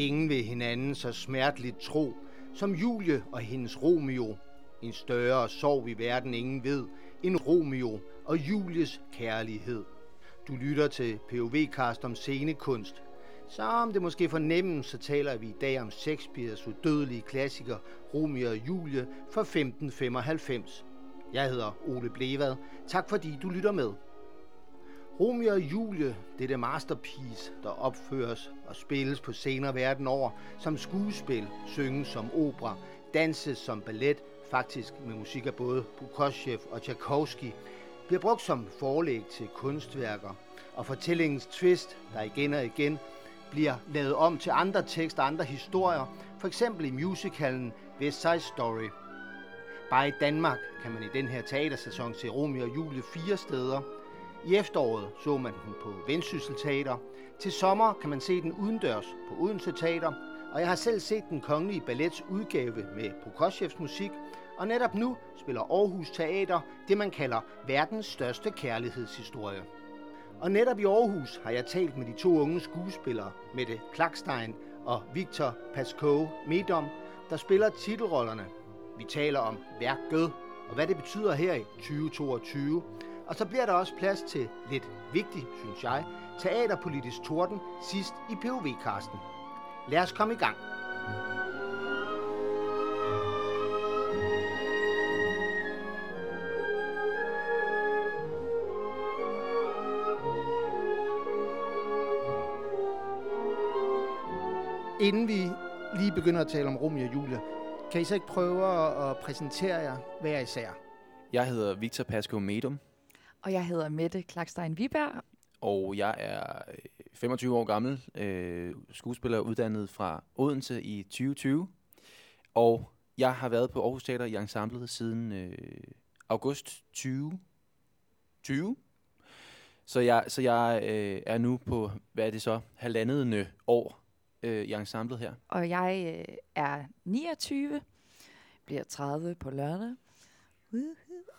Ingen ved hinanden så smerteligt tro, som Julie og hendes Romeo. En større sorg i verden ingen ved, end Romeo og Julies kærlighed. Du lytter til POV-kast om scenekunst. Som det måske fornemmes, så taler vi i dag om Shakespeares udødelige klassiker Romeo og Julie fra 1595. Jeg hedder Ole Blevad. Tak fordi du lytter med. Romeo og Julie, det er det masterpiece, der opføres og spilles på scener verden over, som skuespil, synges som opera, danses som ballet, faktisk med musik af både Prokofjev og Tchaikovsky, bliver brugt som forlæg til kunstværker, og fortællingens twist, der igen og igen bliver lavet om til andre tekster og andre historier, for eksempel i musicalen West Side Story. Bare i Danmark kan man i den her teatersæson se Romeo og Julie fire steder – i efteråret så man den på Vendsyssel Teater. Til sommer kan man se den udendørs på Odense Teater. Og jeg har selv set den kongelige ballets udgave med Prokoschevs musik. Og netop nu spiller Aarhus Teater det, man kalder verdens største kærlighedshistorie. Og netop i Aarhus har jeg talt med de to unge skuespillere, Mette Klakstein og Victor Pascoe Medom, der spiller titelrollerne. Vi taler om værket og hvad det betyder her i 2022, og så bliver der også plads til lidt vigtigt, synes jeg, teaterpolitisk torden sidst i POV-kasten. Lad os komme i gang. Inden vi lige begynder at tale om Romeo og Julia, kan I så ikke prøve at præsentere jer hver især? Jeg hedder Victor Pasco Medum. Og jeg hedder Mette Klakstein Viberg. Og jeg er 25 øh, år gammel, øh, skuespiller uddannet fra Odense i 2020. Og jeg har været på Aarhus Teater i ensemblet siden øh, august 2020. Så jeg, så jeg øh, er nu på, hvad er det så, halvandet år øh, i ensemblet her. Og jeg øh, er 29, bliver 30 på lørdag.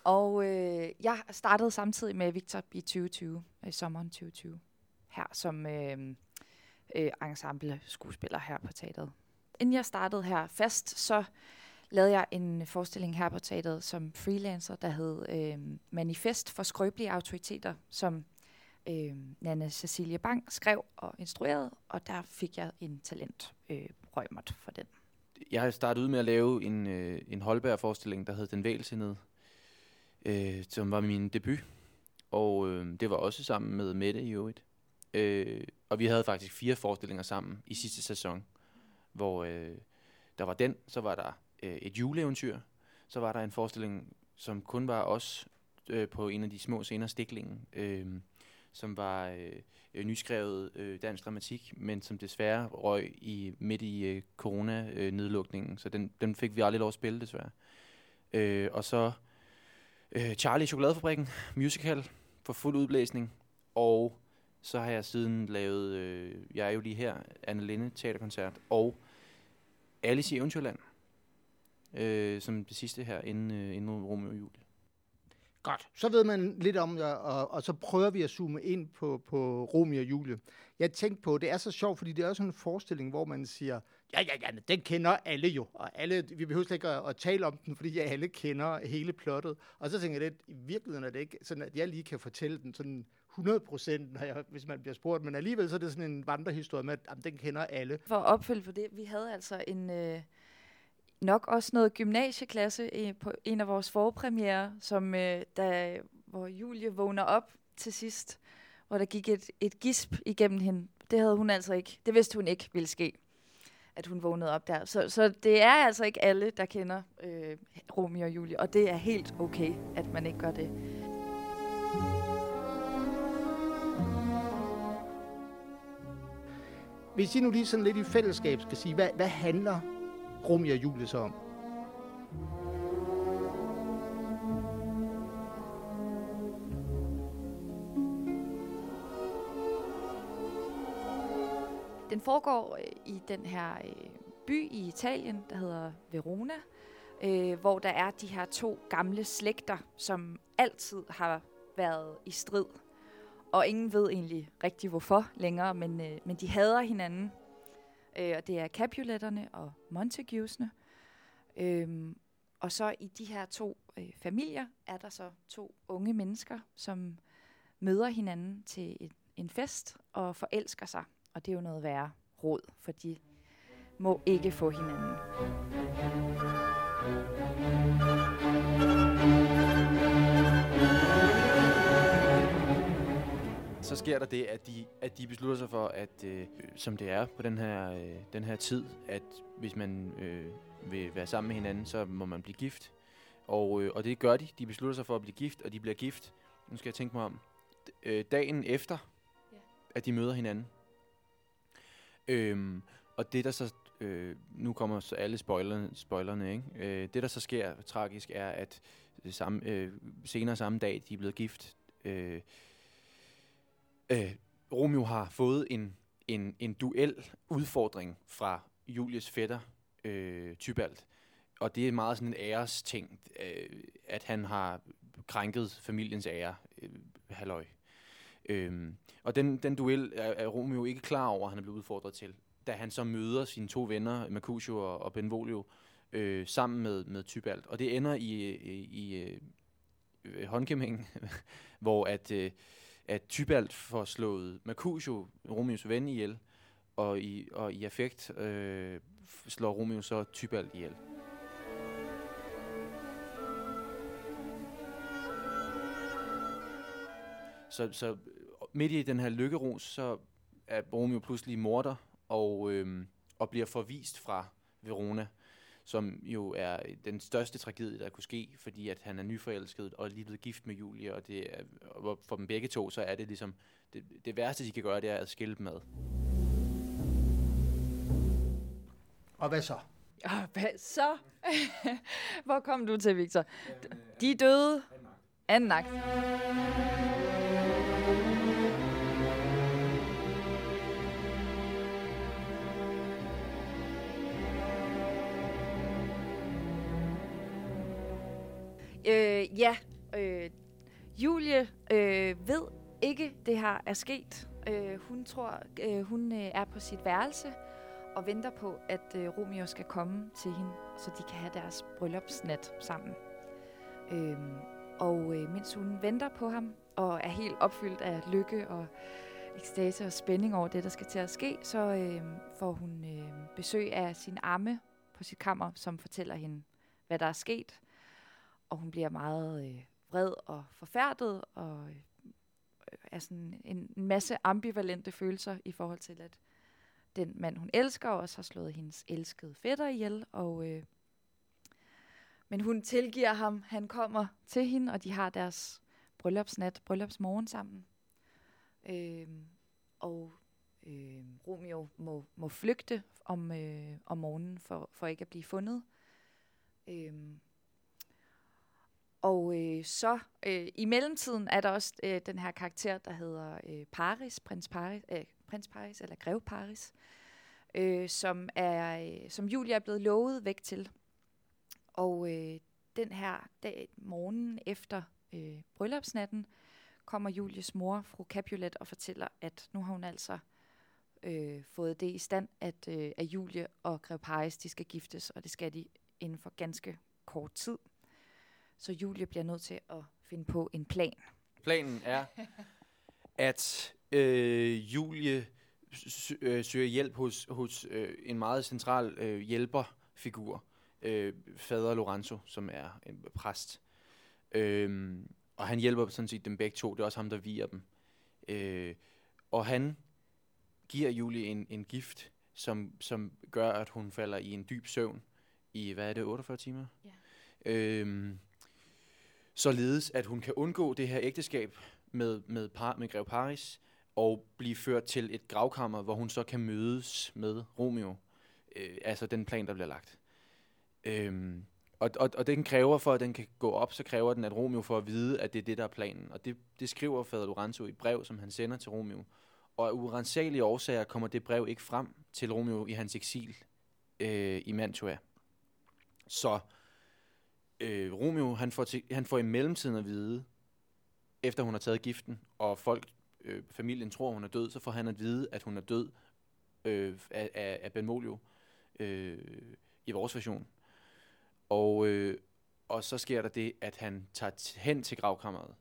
Og øh, jeg startede samtidig med Victor i 2020, øh, i sommeren 2020, her som øh, øh, ensemble skuespiller her på teateret. Inden jeg startede her fast, så lavede jeg en forestilling her på teateret som freelancer, der hed øh, Manifest for skrøbelige autoriteter, som øh, Nanne Cecilie Bang skrev og instruerede, og der fik jeg en talent øh, røgmert for den. Jeg har startet ud med at lave en, øh, en Holberg-forestilling, der hed Den Vælsindede, øh, som var min debut. Og øh, det var også sammen med Mette i øvrigt. Øh, og vi havde faktisk fire forestillinger sammen i sidste sæson, hvor øh, der var den, så var der øh, et juleeventyr, så var der en forestilling, som kun var os øh, på en af de små scener, Stiklingen, øh, som var øh, nyskrevet øh, dansk dramatik, men som desværre røg i, midt i øh, corona-nedlukningen, øh, så den, den fik vi aldrig lov at spille desværre. Øh, og så øh, Charlie Chokoladefabrikken musical for fuld udblæsning, og så har jeg siden lavet, øh, jeg er jo lige her, Anne Linde teaterkoncert, og Alice i Eventyrland, øh, som det sidste her, inden, øh, inden Romeo og Julie. Godt, så ved man lidt om det, og, og så prøver vi at zoome ind på, på Romeo og Julie. Jeg tænkte på, det er så sjovt, fordi det er også en forestilling, hvor man siger, ja, ja, ja, den kender alle jo, og alle, vi behøver slet ikke at, at tale om den, fordi alle kender hele plottet. Og så tænker jeg, at i virkeligheden er det ikke sådan, at jeg lige kan fortælle den sådan 100 procent, hvis man bliver spurgt, men alligevel så er det sådan en vandrehistorie med, at jamen, den kender alle. For at opfylde for det, vi havde altså en... Øh nok også noget gymnasieklasse i, på en af vores forpremiere, som øh, da, hvor Julie vågner op til sidst, hvor der gik et, et gisp igennem hende. Det havde hun altså ikke. Det vidste hun ikke ville ske, at hun vågnede op der. Så, så det er altså ikke alle, der kender øh, Romeo og Julie, og det er helt okay, at man ikke gør det. Hvis I nu lige sådan lidt i fællesskab skal sige, hvad, hvad handler Romeo og Julie så om? Den foregår øh, i den her øh, by i Italien, der hedder Verona, øh, hvor der er de her to gamle slægter, som altid har været i strid. Og ingen ved egentlig rigtig hvorfor længere, men, øh, men de hader hinanden. Øh, og det er Capuletterne og Montaguesne. Øhm, og så i de her to øh, familier er der så to unge mennesker, som møder hinanden til et, en fest og forelsker sig. Og det er jo noget værre råd, for de må ikke få hinanden. Så sker der det, at de, at de beslutter sig for, at øh, som det er på den her, øh, den her tid, at hvis man øh, vil være sammen med hinanden, så må man blive gift. Og, øh, og det gør de. De beslutter sig for at blive gift, og de bliver gift. Nu skal jeg tænke mig om. Øh, dagen efter, ja. at de møder hinanden. Øhm, og det der så, øh, nu kommer så alle spoilerne, spoilerne ikke? Øh, det der så sker tragisk er, at det samme, øh, senere samme dag, de er blevet gift, øh, øh, Romeo har fået en, en, en duel udfordring fra Julius fætter, øh, Tybalt. Og det er meget sådan en æres ting, øh, at han har krænket familiens ære, øh, halløj. Øhm, og den, den duel er, er Romeo ikke klar over, at han er blevet udfordret til. Da han så møder sine to venner, Mercutio og, og Benvolio, øh, sammen med, med Tybalt. Og det ender i, i, i øh, håndkæmningen, hvor at, øh, at Tybalt får slået Mercutio, Romeos ven, ihjel, og i, og i affekt øh, slår Romeo så Tybalt ihjel. Så, så midt i den her lykkeros, så er Romeo pludselig morder og, øh, og bliver forvist fra Verona som jo er den største tragedie, der kunne ske, fordi at han er nyforelsket og lige blevet gift med Julie, og det er, og for dem begge to, så er det ligesom, det, det værste, de kan gøre, det er at skille dem ad. Og hvad så? Og hvad så? Hvor kom du til, Victor? De døde. Anden akt. Øh, ja, øh, Julie øh, ved ikke, det her er sket. Øh, hun tror, øh, hun øh, er på sit værelse og venter på, at øh, Romeo skal komme til hende, så de kan have deres bryllupsnat sammen. Øh, og øh, mens hun venter på ham og er helt opfyldt af lykke og ekstase og spænding over det, der skal til at ske, så øh, får hun øh, besøg af sin arme på sit kammer, som fortæller hende, hvad der er sket og hun bliver meget øh, vred og forfærdet, og øh, er sådan en, en masse ambivalente følelser i forhold til, at den mand, hun elsker, også har slået hendes elskede fætter ihjel, og øh, men hun tilgiver ham, han kommer til hende, og de har deres bryllupsnat, bryllupsmorgen sammen. Øh, og øh, Romeo må, må flygte om, øh, om morgenen for, for ikke at blive fundet. Øh, og øh, så øh, i mellemtiden er der også øh, den her karakter, der hedder øh, Paris, prins Paris, øh, prins Paris eller grev Paris, øh, som er øh, som Julia er blevet lovet væk til. Og øh, den her dag, morgen efter øh, bryllupsnatten kommer Julies mor, fru Capulet, og fortæller, at nu har hun altså øh, fået det i stand, at, øh, at Julie og grev Paris de skal giftes, og det skal de inden for ganske kort tid. Så Julie bliver nødt til at finde på en plan. Planen er, at øh, Julie øh, søger hjælp hos, hos øh, en meget central øh, hjælperfigur, øh, fader Lorenzo, som er en præst. Øh, og han hjælper sådan set dem begge to. Det er også ham, der viger dem. Øh, og han giver Julie en, en gift, som, som gør, at hun falder i en dyb søvn i, hvad er det, 48 timer? Ja. Øh, således at hun kan undgå det her ægteskab med, med, par, med Grev Paris og blive ført til et gravkammer, hvor hun så kan mødes med Romeo. Øh, altså den plan, der bliver lagt. Øhm, og, og, og den kræver, for at den kan gå op, så kræver den, at Romeo får at vide, at det er det, der er planen. Og det, det skriver fader Lorenzo i et brev, som han sender til Romeo. Og af urensagelige årsager kommer det brev ikke frem til Romeo i hans eksil øh, i Mantua. Så øh, Romeo, han får, til, han får i mellemtiden at vide, efter hun har taget giften, og folk, øh, familien tror, hun er død, så får han at vide, at hun er død øh, af, af, af Benvolio øh, i vores version. Og, øh, og så sker der det, at han tager t- hen til gravkammeret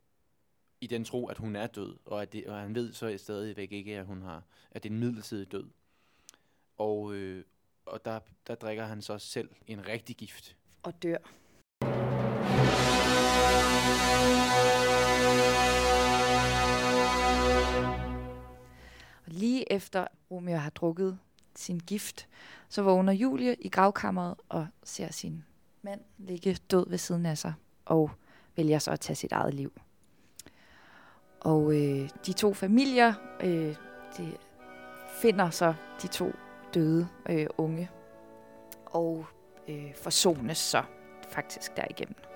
i den tro, at hun er død, og, at det, og han ved så stadigvæk ikke, at hun har, at det er en midlertidig død. Og, øh, og der, der drikker han så selv en rigtig gift. Og dør. Efter Romeo har drukket sin gift, så vågner Julie i gravkammeret og ser sin mand ligge død ved siden af sig, og vælger så at tage sit eget liv. Og øh, de to familier øh, de finder så de to døde øh, unge, og øh, forsones så faktisk derigennem.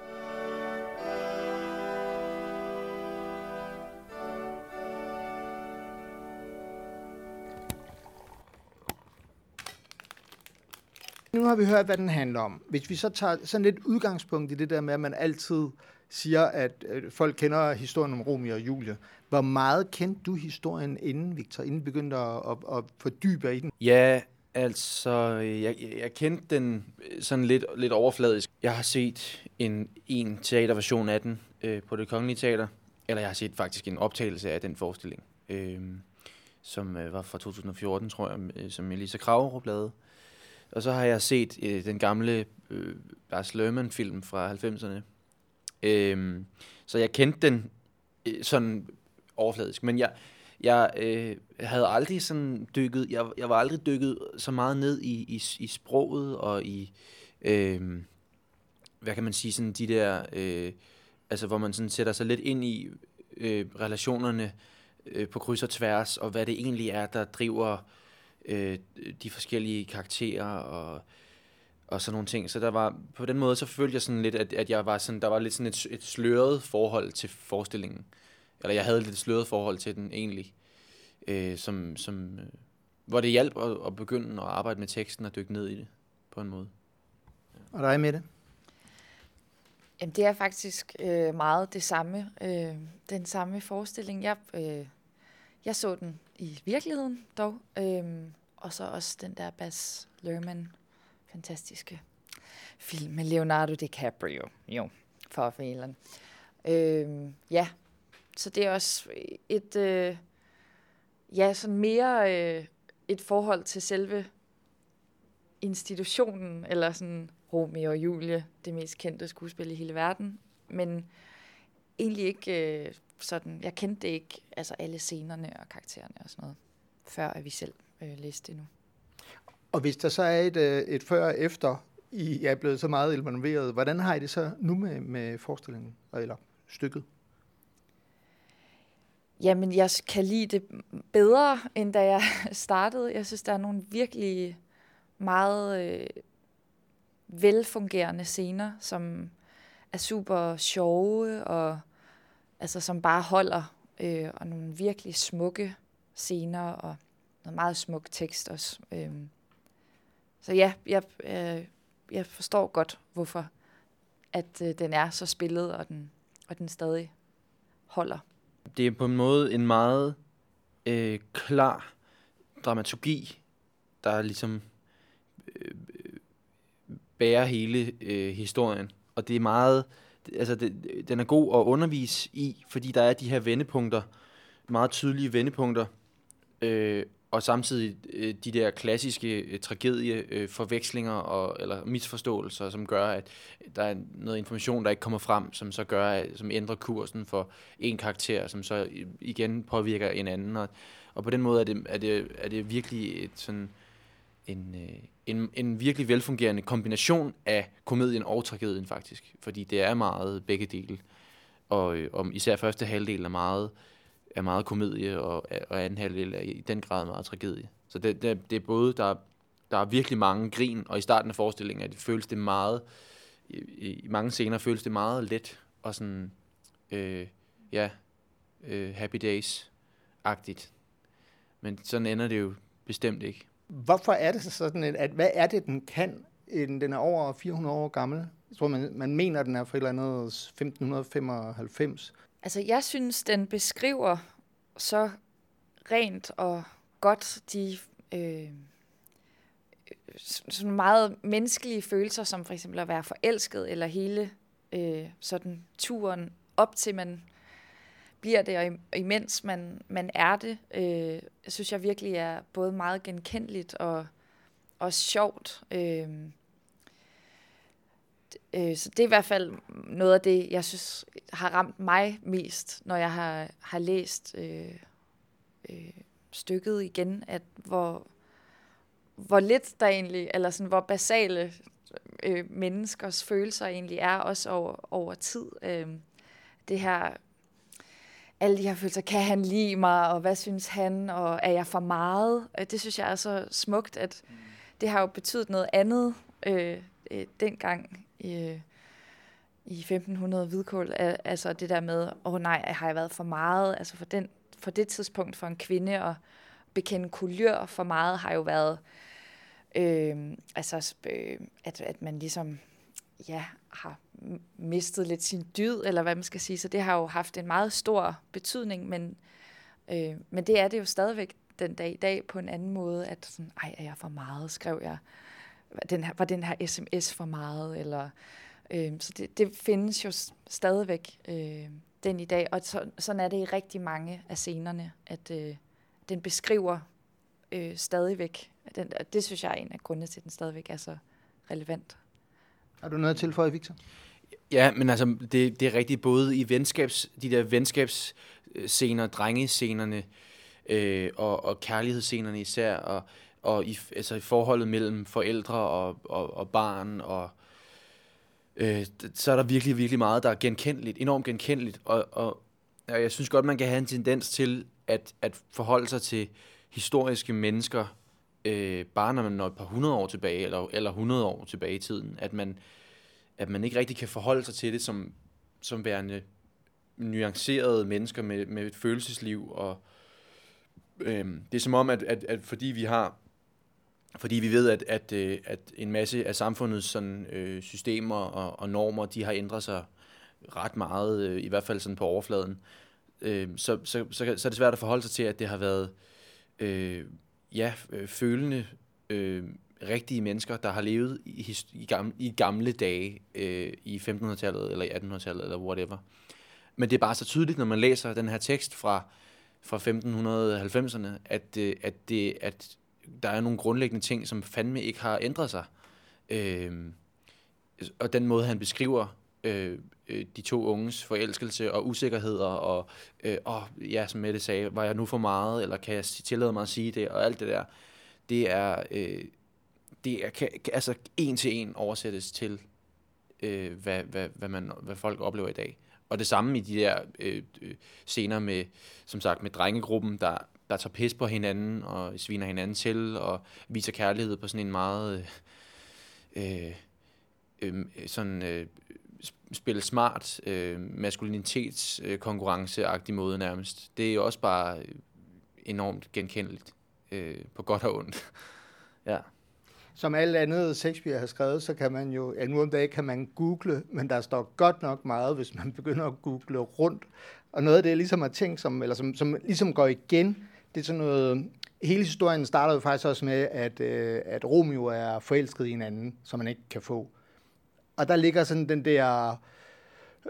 Nu har vi hørt, hvad den handler om. Hvis vi så tager sådan lidt udgangspunkt i det der med, at man altid siger, at øh, folk kender historien om Romeo og Julie. Hvor meget kendte du historien inden, Victor, inden du begyndte at, at, at fordybe i den? Ja, altså, jeg, jeg, kendte den øh, sådan lidt, lidt overfladisk. Jeg har set en, en teaterversion af den øh, på det Kongelige Teater, eller jeg har set faktisk en optagelse af den forestilling, øh, som øh, var fra 2014, tror jeg, øh, som Elisa Kragerup lavede. Og så har jeg set øh, den gamle øh, Lars Lerman-film fra 90'erne. Øh, så jeg kendte den øh, sådan overfladisk, men jeg, jeg øh, havde aldrig sådan dykket, jeg, jeg var aldrig dykket så meget ned i, i, i sproget og i, øh, hvad kan man sige, sådan de der, øh, altså hvor man sådan sætter sig lidt ind i øh, relationerne øh, på kryds og tværs, og hvad det egentlig er, der driver øh, de forskellige karakterer og og sådan nogle ting. Så der var, på den måde, så følte jeg sådan lidt, at, at jeg var sådan, der var lidt sådan et, et sløret forhold til forestillingen. Eller jeg havde lidt et sløret forhold til den egentlig. Øh, som, som, øh, hvor det hjalp at, at begynde at arbejde med teksten og dykke ned i det på en måde. Og dig med det? Jamen, det er faktisk øh, meget det samme. Øh, den samme forestilling. Jeg, øh, jeg så den i virkeligheden dog. øhm, og så også den der Bas Lerman fantastiske film med Leonardo DiCaprio. Jo, for fælen. Øhm, ja, så det er også et, øh, ja, sådan mere øh, et forhold til selve institutionen, eller sådan Romeo og Julie, det mest kendte skuespil i hele verden, men egentlig ikke øh, sådan, jeg kendte ikke altså alle scenerne og karaktererne og sådan noget, før at vi selv øh, læste det nu. Og hvis der så er et, øh, et før og efter, I er blevet så meget involveret, hvordan har I det så nu med, med forestillingen, eller stykket? Jamen, jeg kan lide det bedre, end da jeg startede. Jeg synes, der er nogle virkelig meget øh, velfungerende scener, som er super sjove, og altså, som bare holder, øh, og nogle virkelig smukke scener, og noget meget smuk tekst også. Øh. Så ja, jeg, øh, jeg forstår godt, hvorfor at øh, den er så spillet, og den, og den stadig holder. Det er på en måde en meget øh, klar dramaturgi, der ligesom øh, øh bærer hele øh, historien. Og det er meget, altså det, den er god at undervise i, fordi der er de her vendepunkter, meget tydelige vendepunkter, øh, og samtidig øh, de der klassiske øh, tragedie øh, forvekslinger og eller misforståelser, som gør at der er noget information der ikke kommer frem, som så gør at, som ændrer kursen for en karakter, som så øh, igen påvirker en anden. Og, og på den måde er det er det er det virkelig et sådan en, øh, en, en virkelig velfungerende kombination af komedien og tragedien faktisk, fordi det er meget begge dele. Og, øh, og især første halvdel er meget er meget komedie, og, og anden halvdel er i den grad meget tragedie. Så det, det, det er både, der, der er virkelig mange grin, og i starten af forestillingen, at det føles det meget, i, i mange scener føles det meget let, og sådan, øh, ja, øh, happy days-agtigt. Men sådan ender det jo bestemt ikke. Hvorfor er det så sådan, at hvad er det, den kan? Den er over 400 år gammel. Jeg tror, man, man mener, den er fra et eller andet 1595. Altså, jeg synes, den beskriver så rent og godt de øh, sådan meget menneskelige følelser, som for eksempel at være forelsket, eller hele øh, sådan turen op til man bliver det, og imens man, man er det, øh, synes jeg virkelig er både meget genkendeligt og, og sjovt. Øh, øh, så det er i hvert fald noget af det, jeg synes har ramt mig mest, når jeg har, har læst øh, øh, stykket igen, at hvor, hvor lidt der egentlig, eller sådan, hvor basale øh, menneskers følelser egentlig er, også over, over tid. Øh, det her, alle de her følelser, kan han lide mig, og hvad synes han, og er jeg for meget? Øh, det synes jeg er så smukt, at det har jo betydet noget andet øh, øh, dengang øh, i 1500 hvidkål. Altså det der med, åh oh, nej, har jeg været for meget? Altså for, den, for det tidspunkt for en kvinde at bekende kulør for meget, har jo været Øh, altså, øh, at, at man ligesom ja, har mistet lidt sin dyd, eller hvad man skal sige. Så det har jo haft en meget stor betydning, men, øh, men det er det jo stadigvæk den dag i dag på en anden måde, at sådan, ej, er jeg for meget, skrev jeg. Den her, var den her sms for meget? Eller, øh, så det, det findes jo stadigvæk øh, den i dag, og så, sådan er det i rigtig mange af scenerne, at øh, den beskriver øh, stadigvæk den, og det synes jeg er en af grundene til, at den stadigvæk er så relevant. Har du noget at tilføje, Victor? Ja, men altså, det, det er rigtigt både i venskabs, de der venskabsscener, drengescenerne øh, og, og kærlighedsscenerne især, og, og i, altså i forholdet mellem forældre og, og, og barn, og øh, så er der virkelig, virkelig meget, der er genkendeligt, enormt genkendeligt, og, og, og jeg synes godt, man kan have en tendens til at, at forholde sig til historiske mennesker, øh, bare når man når et par hundrede år tilbage, eller, eller 100 år tilbage i tiden, at man, at man ikke rigtig kan forholde sig til det som, som værende nuancerede mennesker med, med et følelsesliv, og øh, det er som om, at, at, at fordi vi har fordi vi ved, at, at, øh, at en masse af samfundets sådan, øh, systemer og, og normer, de har ændret sig ret meget, øh, i hvert fald sådan på overfladen, øh, så, så, så, så er det svært at forholde sig til, at det har været øh, ja, øh, følende, øh, rigtige mennesker, der har levet i, i, gamle, i gamle dage øh, i 1500-tallet eller i 1800-tallet eller whatever. Men det er bare så tydeligt, når man læser den her tekst fra, fra 1590'erne, at, øh, at, det, at der er nogle grundlæggende ting, som fandme ikke har ændret sig. Øh, og den måde, han beskriver Øh, øh, de to unges forelskelse og usikkerheder, og øh, åh, ja, som Mette sagde, var jeg nu for meget, eller kan jeg tillade mig at sige det, og alt det der, det er, øh, det er kan, altså en til en oversættes til, øh, hvad, hvad, hvad, man, hvad folk oplever i dag. Og det samme i de der øh, øh, scener med, som sagt, med drengegruppen, der, der tager pis på hinanden og sviner hinanden til og viser kærlighed på sådan en meget øh, øh, sådan øh, spille smart, øh, maskulinitetskonkurrenceagtig øh, måde nærmest. Det er jo også bare øh, enormt genkendeligt, øh, på godt og ondt. ja. Som alt andet Shakespeare har skrevet, så kan man jo, ja, nu om dagen kan man google, men der står godt nok meget, hvis man begynder at google rundt. Og noget af det, ligesom har ting, som, eller som, som ligesom går igen, det er sådan noget, hele historien starter jo faktisk også med, at, øh, at Romeo er forelsket i en anden, som man ikke kan få. Og der ligger sådan den der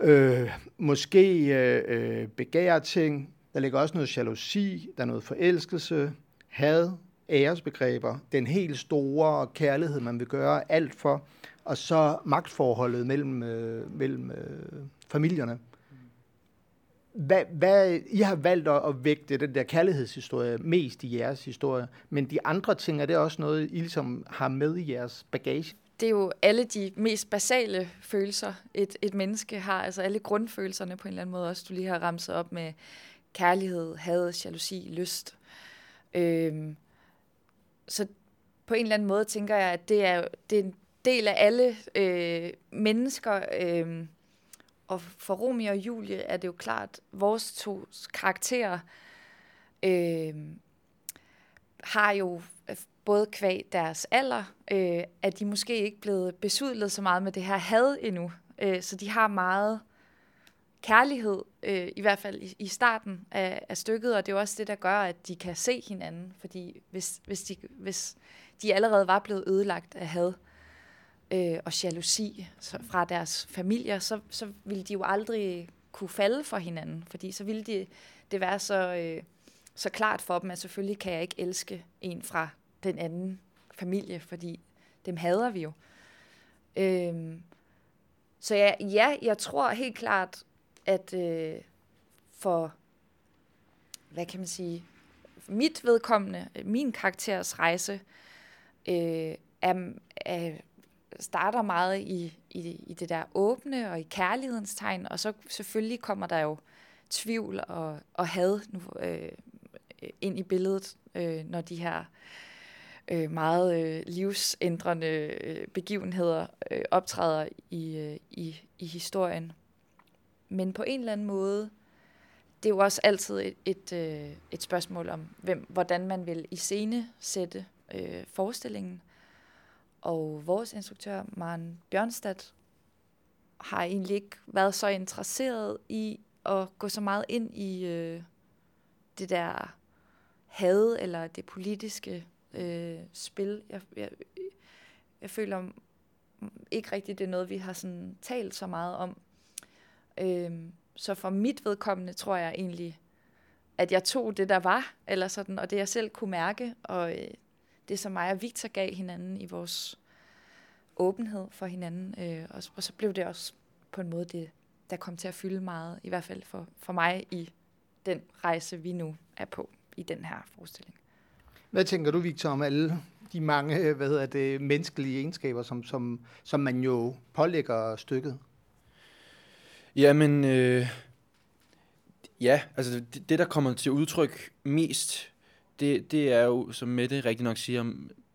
øh, måske øh, øh begær ting. Der ligger også noget jalousi, der er noget forelskelse, had, æresbegreber, den helt store kærlighed, man vil gøre alt for, og så magtforholdet mellem, øh, mellem øh, familierne. Hvad, hvad, I har valgt at, at vægte den der kærlighedshistorie mest i jeres historie, men de andre ting, er det også noget, I ligesom har med i jeres bagage? Det er jo alle de mest basale følelser, et, et menneske har, altså alle grundfølelserne på en eller anden måde, også du lige har ramset op med kærlighed, had, jalousi, lyst. Øhm, så på en eller anden måde tænker jeg, at det er, det er en del af alle øh, mennesker, øh, og for Romeo og Julie er det jo klart, vores to karakterer øh, har jo både kvæg deres alder, øh, at de måske ikke blevet besudlet så meget med det her had endnu. Øh, så de har meget kærlighed øh, i hvert fald i, i starten af, af stykket, og det er jo også det, der gør, at de kan se hinanden, fordi hvis, hvis, de, hvis de allerede var blevet ødelagt af had øh, og jalousi så, fra deres familier, så, så ville de jo aldrig kunne falde for hinanden, fordi så ville de, det være så, øh, så klart for dem, at selvfølgelig kan jeg ikke elske en fra den anden familie, fordi dem hader vi jo. Øhm, så ja, ja, jeg tror helt klart, at øh, for, hvad kan man sige, mit vedkommende, min karakters rejse, øh, er, er, starter meget i, i, i det der åbne og i kærlighedens tegn, og så selvfølgelig kommer der jo tvivl og, og had nu, øh, ind i billedet, øh, når de her øh, Øh, meget øh, livsændrende øh, begivenheder øh, optræder i, øh, i, i historien. Men på en eller anden måde, det er jo også altid et, et, øh, et spørgsmål om, hvem, hvordan man vil iscene sætte øh, forestillingen. Og vores instruktør, Maren Bjørnstad, har egentlig ikke været så interesseret i at gå så meget ind i øh, det der had eller det politiske øh, spil. Jeg, jeg, jeg føler ikke rigtigt, det er noget, vi har sådan talt så meget om. Øh, så for mit vedkommende tror jeg egentlig, at jeg tog det, der var, eller sådan, og det jeg selv kunne mærke, og øh, det som mig og Victor gav hinanden i vores åbenhed for hinanden. Øh, og, og så blev det også på en måde det, der kom til at fylde meget, i hvert fald for, for mig i den rejse, vi nu er på i den her forestilling. Hvad tænker du, Victor, om alle de mange øh, hvad hedder det, menneskelige egenskaber, som, som, som man jo pålægger stykket? Jamen, øh, ja, altså det, det, der kommer til udtryk mest, det, det er jo, som Mette rigtig nok siger,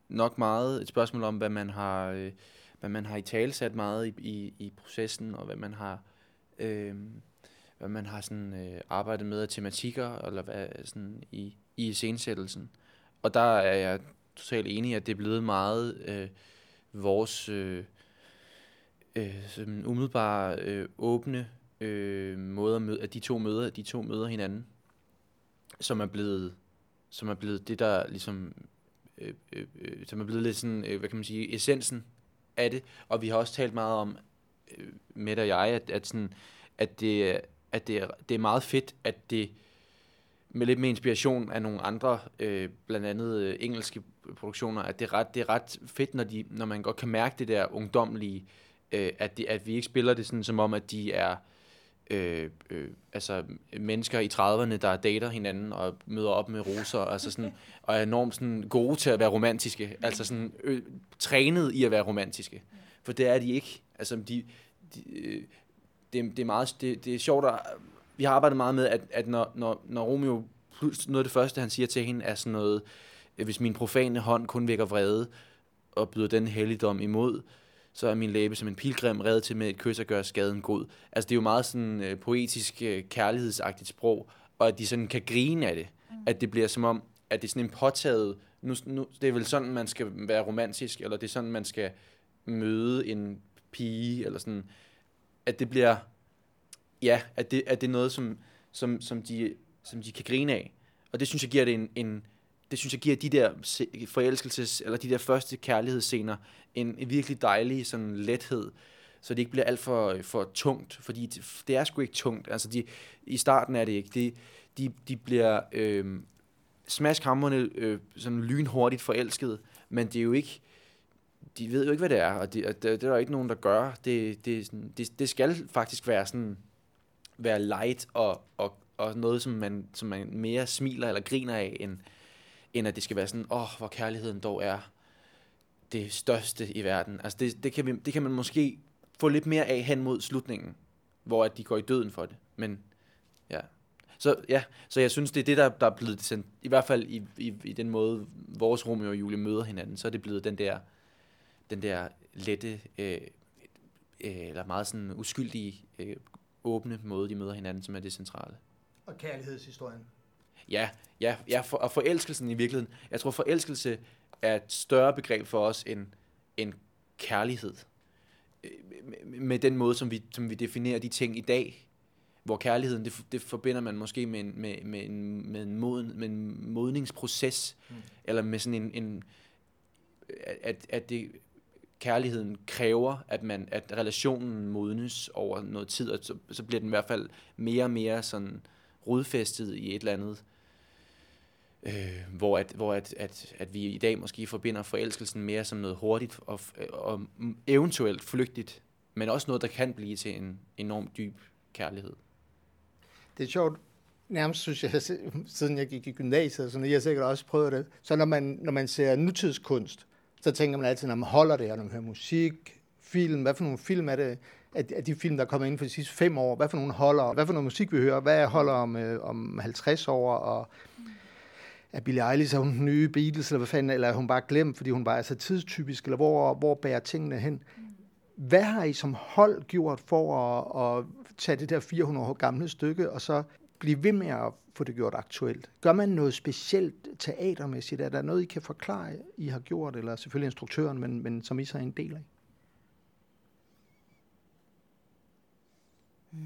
nok meget et spørgsmål om, hvad man har, øh, hvad man har i talsat meget i, i, i processen, og hvad man har, øh, hvad man har sådan, øh, arbejdet med af tematikker, eller hvad, sådan i, i iscenesættelsen. Og der er jeg totalt enig, at det er blevet meget øh, vores øh, øh, umiddelbare øh, åbne øh, måde at, møde, at de to møder, de to møder hinanden, som er blevet, som er blevet det der ligesom, øh, øh, øh, som er blevet lidt sådan, øh, hvad kan man sige, essensen af det. Og vi har også talt meget om, øh, med og jeg, at, at, sådan, at, det, at det, er, det er meget fedt, at det med lidt mere inspiration af nogle andre, øh, blandt andet øh, engelske produktioner, at det er ret, det er ret fedt, når, de, når man godt kan mærke det der ungdomlige, øh, at, de, at vi ikke spiller det sådan som om, at de er øh, øh, altså mennesker i 30'erne, der dater hinanden og møder op med roser, altså sådan, og er enormt sådan gode til at være romantiske, altså sådan øh, trænet i at være romantiske. For det er de ikke. Altså de, de øh, det, det, er meget, det, det er sjovt at, vi har arbejdet meget med, at, at når, når, når Romeo, noget af det første, han siger til hende, er sådan noget, hvis min profane hånd kun vækker vrede, og byder den helligdom imod, så er min læbe som en pilgrim reddet til med et kys at gøre skaden god. Altså det er jo meget sådan øh, poetisk, øh, kærlighedsagtigt sprog, og at de sådan kan grine af det. Mm. At det bliver som om, at det er sådan en påtaget, nu, nu, det er vel sådan, man skal være romantisk, eller det er sådan, man skal møde en pige, eller sådan, at det bliver, ja, at det, at det er noget, som, som, som, de, som de kan grine af. Og det synes jeg giver det en, en det synes jeg giver de der forelskelses, eller de der første kærlighedsscener, en, en virkelig dejlig sådan lethed, så det ikke bliver alt for, for tungt, fordi det, det er sgu ikke tungt. Altså de, i starten er det ikke. De, de, de bliver øh, smaskhammerne øh, sådan lynhurtigt forelsket, men det er jo ikke, de ved jo ikke, hvad det er, og det, og det, det er der ikke nogen, der gør. Det, det, sådan, det, det skal faktisk være sådan, være light og, og, og noget, som man, som man mere smiler eller griner af, end, end at det skal være sådan, åh, oh, hvor kærligheden dog er det største i verden. Altså det, det, kan vi, det kan man måske få lidt mere af hen mod slutningen, hvor at de går i døden for det. Men ja. Så ja, så jeg synes, det er det, der, der er blevet sendt, i hvert fald i, i, i den måde, vores Romeo og Julie møder hinanden, så er det blevet den der, den der lette, øh, øh, eller meget sådan uskyldige, øh, åbne måde, de møder hinanden, som er det centrale. Og kærlighedshistorien. Ja, ja, ja for, og forelskelsen i virkeligheden. Jeg tror, forelskelse er et større begreb for os end, end kærlighed. Øh, med den måde, som vi, som vi definerer de ting i dag. hvor kærligheden, det, det forbinder man måske med en, med, med en, med en, moden, med en modningsproces, mm. eller med sådan en, en at, at det, kærligheden kræver, at, man, at relationen modnes over noget tid, og så, så bliver den i hvert fald mere og mere sådan rodfæstet i et eller andet, øh, hvor, at, hvor at, at, at vi i dag måske forbinder forelskelsen mere som noget hurtigt og, og eventuelt flygtigt, men også noget, der kan blive til en enorm dyb kærlighed. Det er sjovt, nærmest synes jeg, siden jeg gik i gymnasiet, så jeg har sikkert også prøvet det, så når man, når man ser nutidskunst, så tænker man altid, når man holder det, og når man hører musik, film, hvad for nogle film er det, at de film, der er kommet ind for de sidste fem år, hvad for nogle holder, hvad for noget musik vi hører, hvad holder om, øh, om 50 år, og er Billie Eilish, er hun den nye Beatles, eller hvad fanden, eller er hun bare glemt, fordi hun bare er så tidstypisk, eller hvor, hvor bærer tingene hen? Hvad har I som hold gjort for at, at tage det der 400 år gamle stykke, og så blive ved med at få det gjort aktuelt? Gør man noget specielt teatermæssigt? Er der noget, I kan forklare, I har gjort, eller selvfølgelig instruktøren, men, men som I så er en del af? Mm,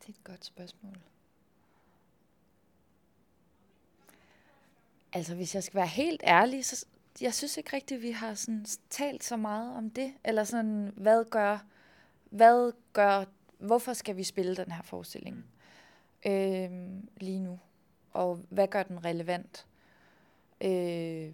det er et godt spørgsmål. Altså, hvis jeg skal være helt ærlig, så jeg synes ikke rigtigt, at vi har sådan talt så meget om det. Eller sådan, hvad gør, hvad gør, hvorfor skal vi spille den her forestilling mm øh, lige nu? Og hvad gør den relevant? Øh,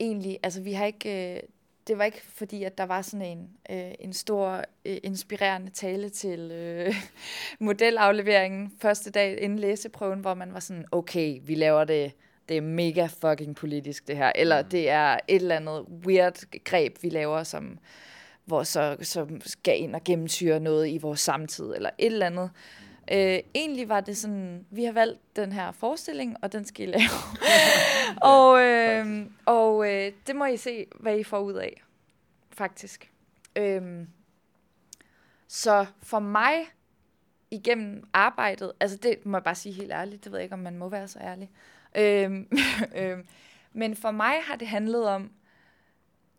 egentlig, altså vi har ikke, øh, det var ikke fordi, at der var sådan en, øh, en stor, øh, inspirerende tale til øh, modelafleveringen første dag inden læseprøven, hvor man var sådan, okay, vi laver det det er mega fucking politisk det her, eller mm. det er et eller andet weird greb, vi laver, som, hvor så, som skal ind og gennemsyre noget i vores samtid, eller et eller andet. Mm. Øh, egentlig var det sådan, vi har valgt den her forestilling, og den skal I lave. og øh, og øh, det må I se, hvad I får ud af, faktisk. Øh, så for mig, igennem arbejdet, altså det må jeg bare sige helt ærligt, det ved jeg ikke, om man må være så ærlig, Øhm, øhm, men for mig har det handlet om,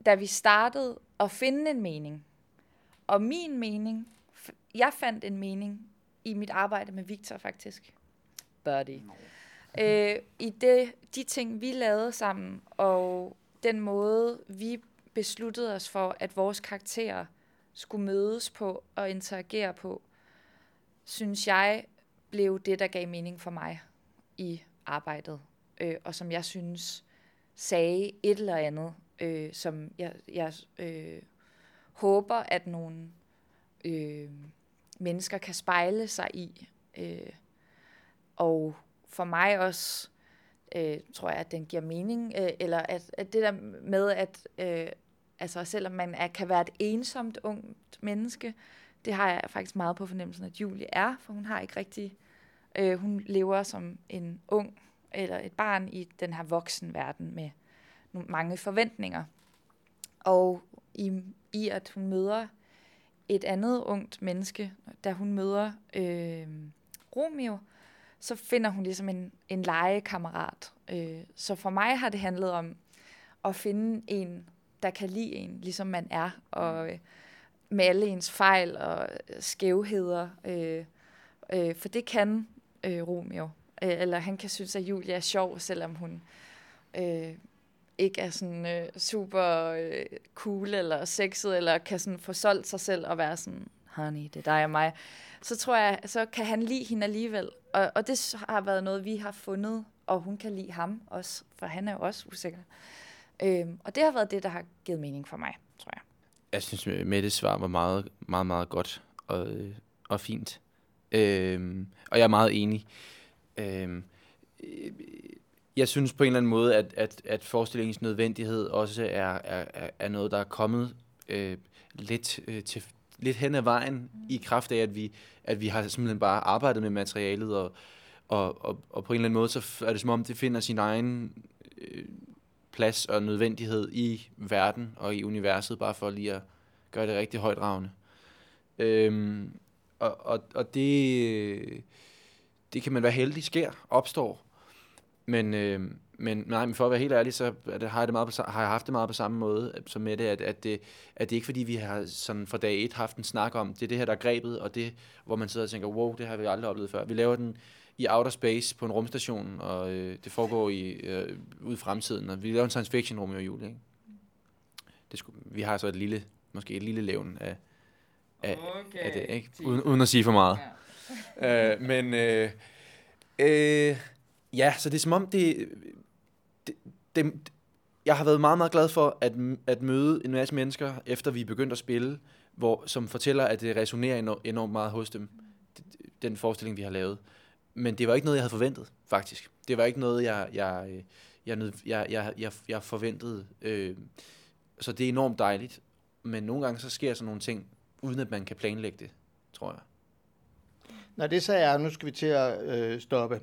da vi startede, at finde en mening. Og min mening, jeg fandt en mening i mit arbejde med Victor faktisk. Birdie. Øh, I det, de ting, vi lavede sammen, og den måde, vi besluttede os for, at vores karakterer skulle mødes på og interagere på, synes jeg blev det, der gav mening for mig i arbejdet, øh, og som jeg synes sagde et eller andet, øh, som jeg, jeg øh, håber, at nogle øh, mennesker kan spejle sig i. Øh, og for mig også, øh, tror jeg, at den giver mening, øh, eller at, at det der med, at øh, altså selvom man er, kan være et ensomt ungt menneske, det har jeg faktisk meget på fornemmelsen, at Julie er, for hun har ikke rigtig Øh, hun lever som en ung eller et barn i den her voksenverden med mange forventninger. Og i, i at hun møder et andet ungt menneske, da hun møder øh, Romeo, så finder hun ligesom en, en legekammerat. Øh, så for mig har det handlet om at finde en, der kan lide en, ligesom man er, og øh, med alle ens fejl og skævheder. Øh, øh, for det kan øh, Romeo. Øh, eller han kan synes, at Julia er sjov, selvom hun øh, ikke er sådan øh, super øh, cool eller sexet, eller kan sådan få solgt sig selv og være sådan, honey, det er dig og mig. Så tror jeg, så kan han lide hende alligevel. Og, og det har været noget, vi har fundet, og hun kan lide ham også, for han er jo også usikker. Øhm, og det har været det, der har givet mening for mig, tror jeg. Jeg synes, Mettes svar var meget, meget, meget godt og, øh, og fint. Øhm, og jeg er meget enig. Øhm, jeg synes på en eller anden måde, at, at, at forestillingens nødvendighed også er, er, er noget, der er kommet øh, lidt, øh, til, lidt hen ad vejen mm. i kraft af, at vi, at vi har simpelthen bare arbejdet med materialet, og, og, og, og på en eller anden måde, så er det som om, det finder sin egen øh, plads og nødvendighed i verden og i universet, bare for lige at gøre det rigtig højdragende. Øhm, og, og, og det, øh, det kan man være heldig sker, opstår. Men, øh, men nej, men for at være helt ærlig, så det, har, jeg det meget på, har jeg haft det meget på samme måde som med det, at, at det, at det ikke fordi, vi har sådan fra dag et haft en snak om, det er det her, der er grebet, og det, hvor man sidder og tænker, wow, det har vi aldrig oplevet før. Vi laver den i outer space på en rumstation, og øh, det foregår i, øh, ude i fremtiden, og vi laver en science fiction rum i jul, ikke? Det skulle, vi har så et lille, måske et lille levn af, af, okay. af det, ikke? Uden, uden at sige for meget. Ja. øh, men øh, øh, ja, så det er som om det, det, det, jeg har været meget, meget glad for at, at møde en masse mennesker, efter vi er begyndt at spille, hvor, som fortæller, at det resonerer enormt meget hos dem, den forestilling, vi har lavet. Men det var ikke noget, jeg havde forventet, faktisk. Det var ikke noget, jeg, jeg, øh, jeg, jeg, jeg, jeg, jeg forventede. Øh, så det er enormt dejligt. Men nogle gange så sker sådan nogle ting, uden at man kan planlægge det, tror jeg. Når det så er, nu skal vi til at øh, stoppe.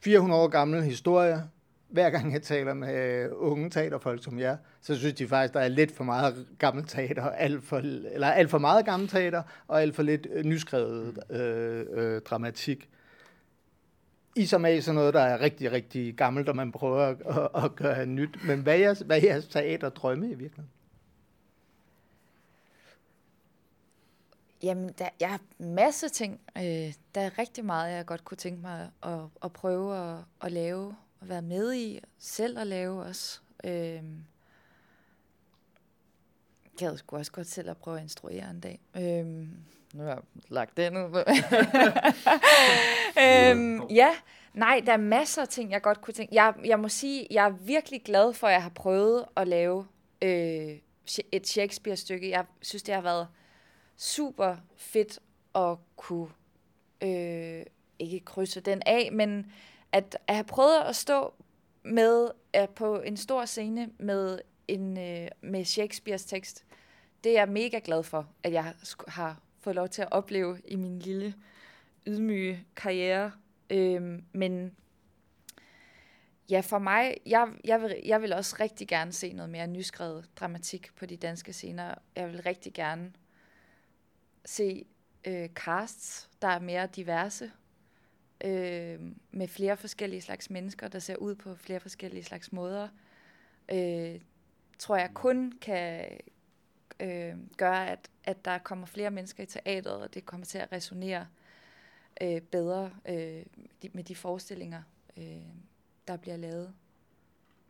400 år gammel historie. Hver gang jeg taler med øh, unge teaterfolk som jer, så synes de faktisk, der er lidt for meget gammel teater, alt for, eller alt for meget gammel teater, og alt for lidt øh, nyskrevet øh, øh, dramatik. I som er sådan noget, der er rigtig, rigtig gammelt, og man prøver at, at, at gøre nyt. Men hvad er hvad er jeres teaterdrømme i virkeligheden? Jamen, der er en masse ting. Øh, der er rigtig meget, jeg godt kunne tænke mig at, at prøve at, at lave, og være med i, selv at lave også. Øh, jeg sgu også godt selv at prøve at instruere en dag. Øh, nu har jeg lagt den ud. øhm, ja, nej, der er masser af ting, jeg godt kunne tænke. Jeg, jeg må sige, jeg er virkelig glad for, at jeg har prøvet at lave øh, et Shakespeare-stykke. Jeg synes, det har været super fedt at kunne, øh, ikke krydse den af, men at, at have prøvet at stå med at på en stor scene med, en, øh, med Shakespeares tekst, det er jeg mega glad for, at jeg har fået lov til at opleve i min lille ydmyge karriere. Øh, men ja, for mig, jeg, jeg, vil, jeg vil også rigtig gerne se noget mere nyskrevet dramatik på de danske scener. Jeg vil rigtig gerne se øh, casts, der er mere diverse, øh, med flere forskellige slags mennesker, der ser ud på flere forskellige slags måder, øh, tror jeg kun kan øh, gøre, at, at der kommer flere mennesker i teateret, og det kommer til at resonere øh, bedre øh, de, med de forestillinger, øh, der bliver lavet.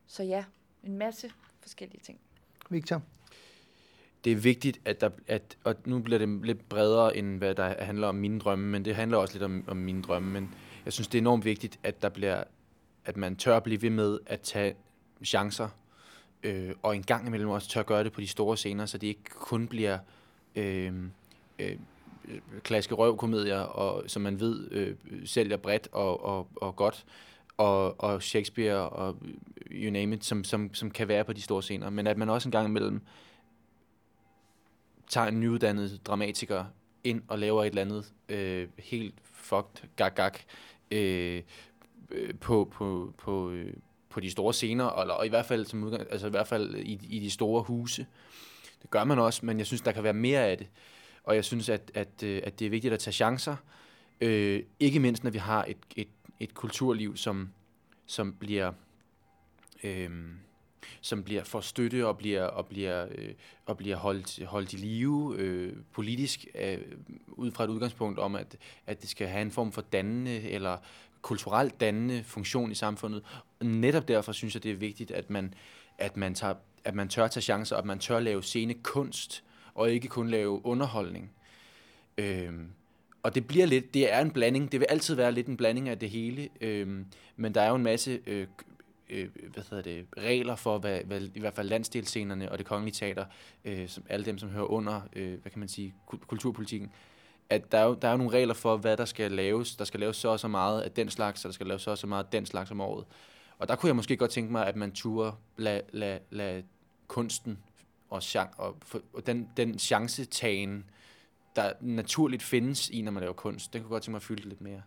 Så ja, en masse forskellige ting. Victor? Det er vigtigt, at der, at, og nu bliver det lidt bredere, end hvad der handler om mine drømme, men det handler også lidt om, om mine drømme, men jeg synes, det er enormt vigtigt, at der bliver, at man tør blive ved med at tage chancer, øh, og en gang imellem også tør gøre det på de store scener, så det ikke kun bliver øh, øh, klaske røvkomedier, og, som man ved øh, sælger bredt og, og, og godt, og, og Shakespeare og you name it, som, som, som kan være på de store scener, men at man også en gang imellem tager en nyuddannet dramatiker ind og laver et eller andet øh, helt fucked gag gag øh, øh, på, på, på, øh, på de store scener, eller og i hvert fald som udgang, altså i hvert fald i, i de store huse. Det gør man også, men jeg synes, der kan være mere af det. Og jeg synes, at, at, øh, at det er vigtigt at tage chancer. Øh, ikke mindst, når vi har et, et, et kulturliv, som, som bliver... Øh, som bliver for støtte og bliver, og bliver, øh, og bliver holdt, holdt i live øh, politisk øh, ud fra et udgangspunkt om, at, at det skal have en form for dannende eller kulturelt dannende funktion i samfundet. Netop derfor synes jeg, det er vigtigt, at man, at man, tager, at man tør tage chancer, og at man tør lave scene kunst, og ikke kun lave underholdning. Øh, og det bliver lidt, det er en blanding, det vil altid være lidt en blanding af det hele, øh, men der er jo en masse øh, øh, hvad hedder det, regler for, hvad, hvad, i hvert fald landsdelsscenerne og det kongelige teater, øh, som alle dem, som hører under, øh, hvad kan man sige, kulturpolitikken, at der er, jo, der er jo nogle regler for, hvad der skal laves. Der skal laves så og så meget af den slags, og der skal laves så og så meget af den slags om året. Og der kunne jeg måske godt tænke mig, at man turde lade la, la kunsten og, og, for, og den, den chancetagen, der naturligt findes i, når man laver kunst, den kunne godt tænke mig at fylde lidt mere.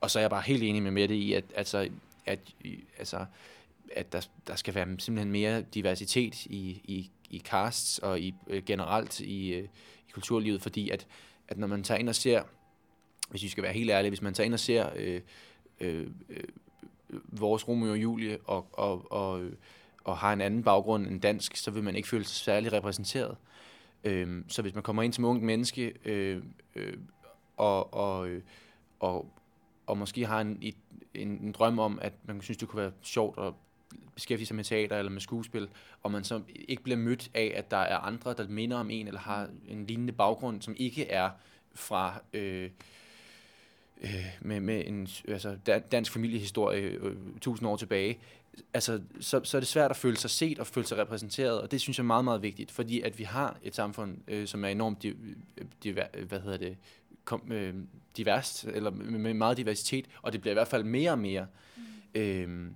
Og så er jeg bare helt enig med Mette i, at altså, at, altså, at der, der skal være simpelthen mere diversitet i, i, i casts og i, øh, generelt i, øh, i kulturlivet, fordi at, at når man tager ind og ser, hvis vi skal være helt ærlige, hvis man tager ind og ser øh, øh, øh vores Romeo og Julie og, og, og, og har en anden baggrund end dansk, så vil man ikke føle sig særlig repræsenteret. Øh, så hvis man kommer ind som ungt menneske øh, øh, og, og, øh, og, og måske har en, en, en drøm om, at man synes, det kunne være sjovt at beskæftige sig med teater eller med skuespil, og man så ikke bliver mødt af, at der er andre, der minder om en, eller har en lignende baggrund, som ikke er fra øh, øh, med, med en altså, dansk familiehistorie øh, tusind år tilbage, altså, så, så er det svært at føle sig set og føle sig repræsenteret, og det synes jeg er meget, meget vigtigt, fordi at vi har et samfund, øh, som er enormt div, diver, hvad hedder det, kom, øh, diverst, eller med meget diversitet, og det bliver i hvert fald mere og mere. Mm. Øh,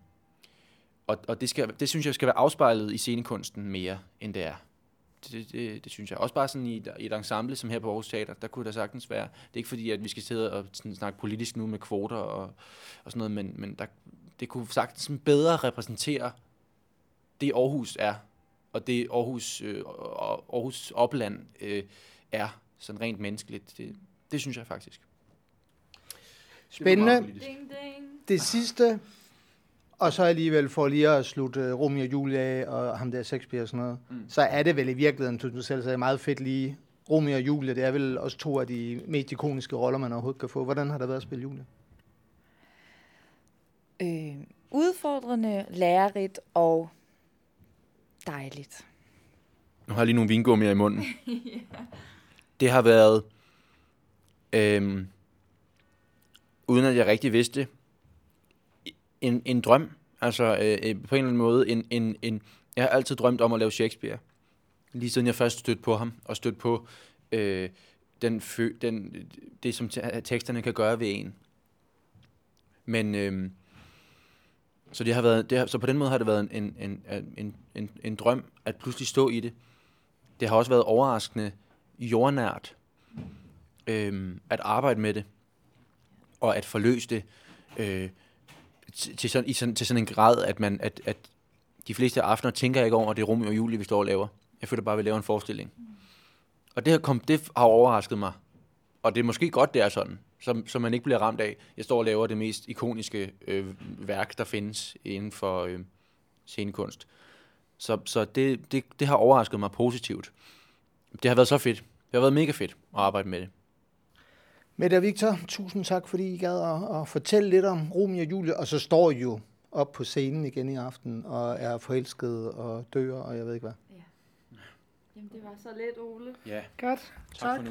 og og det, skal, det synes jeg skal være afspejlet i scenekunsten mere, end det er. Det, det, det synes jeg. Også bare sådan i et, i et ensemble, som her på Aarhus Teater, der kunne det sagtens være. Det er ikke fordi, at vi skal sidde og sådan, snakke politisk nu med kvoter og, og sådan noget, men, men der, det kunne sagtens bedre repræsentere det Aarhus er, og det Aarhus, øh, Aarhus opland øh, er, sådan rent menneskeligt. Det, det synes jeg faktisk. Spændende. Det, det sidste og så alligevel for lige at slutte Romeo og Julie af, og ham der Shakespeare og sådan noget, mm. så er det vel i virkeligheden, som du selv sagde, meget fedt lige. Romeo og Julie, det er vel også to af de mest ikoniske roller, man overhovedet kan få. Hvordan har det været at spille Julie? Øh, udfordrende, lærerigt og dejligt. Nu har jeg lige nogle vingummier i munden. ja. Det har været, Øhm, uden at jeg rigtig vidste en, en drøm. Altså øh, øh, på en eller anden måde, en, en, en, jeg har altid drømt om at lave Shakespeare. Lige siden jeg først stødte på ham, og stødte på øh, den, fø, den, det, som teksterne kan gøre ved en. Men øh, så, det har været, det har, så på den måde har det været en, en, en, en, en drøm at pludselig stå i det. Det har også været overraskende jordnært øh, at arbejde med det, og at forløse det. Øh, til, sådan, i sådan, til sådan en grad, at, man, at, at de fleste aftener tænker jeg ikke over, at det er Romeo og Julie, vi står og laver. Jeg føler bare, at vi laver en forestilling. Og det har, kom, det har overrasket mig. Og det er måske godt, det er sådan, som, som man ikke bliver ramt af. Jeg står og laver det mest ikoniske øh, værk, der findes inden for øh, scenekunst. Så, så det, det, det har overrasket mig positivt. Det har været så fedt. Det har været mega fedt at arbejde med det. Mette og Victor, tusind tak, fordi I gad at, at fortælle lidt om Romeo og Julie, og så står I jo op på scenen igen i aften, og er forelsket og dør, og jeg ved ikke hvad. Ja. Jamen, det var så let, Ole. Ja. Godt. Tak, tak. for nu.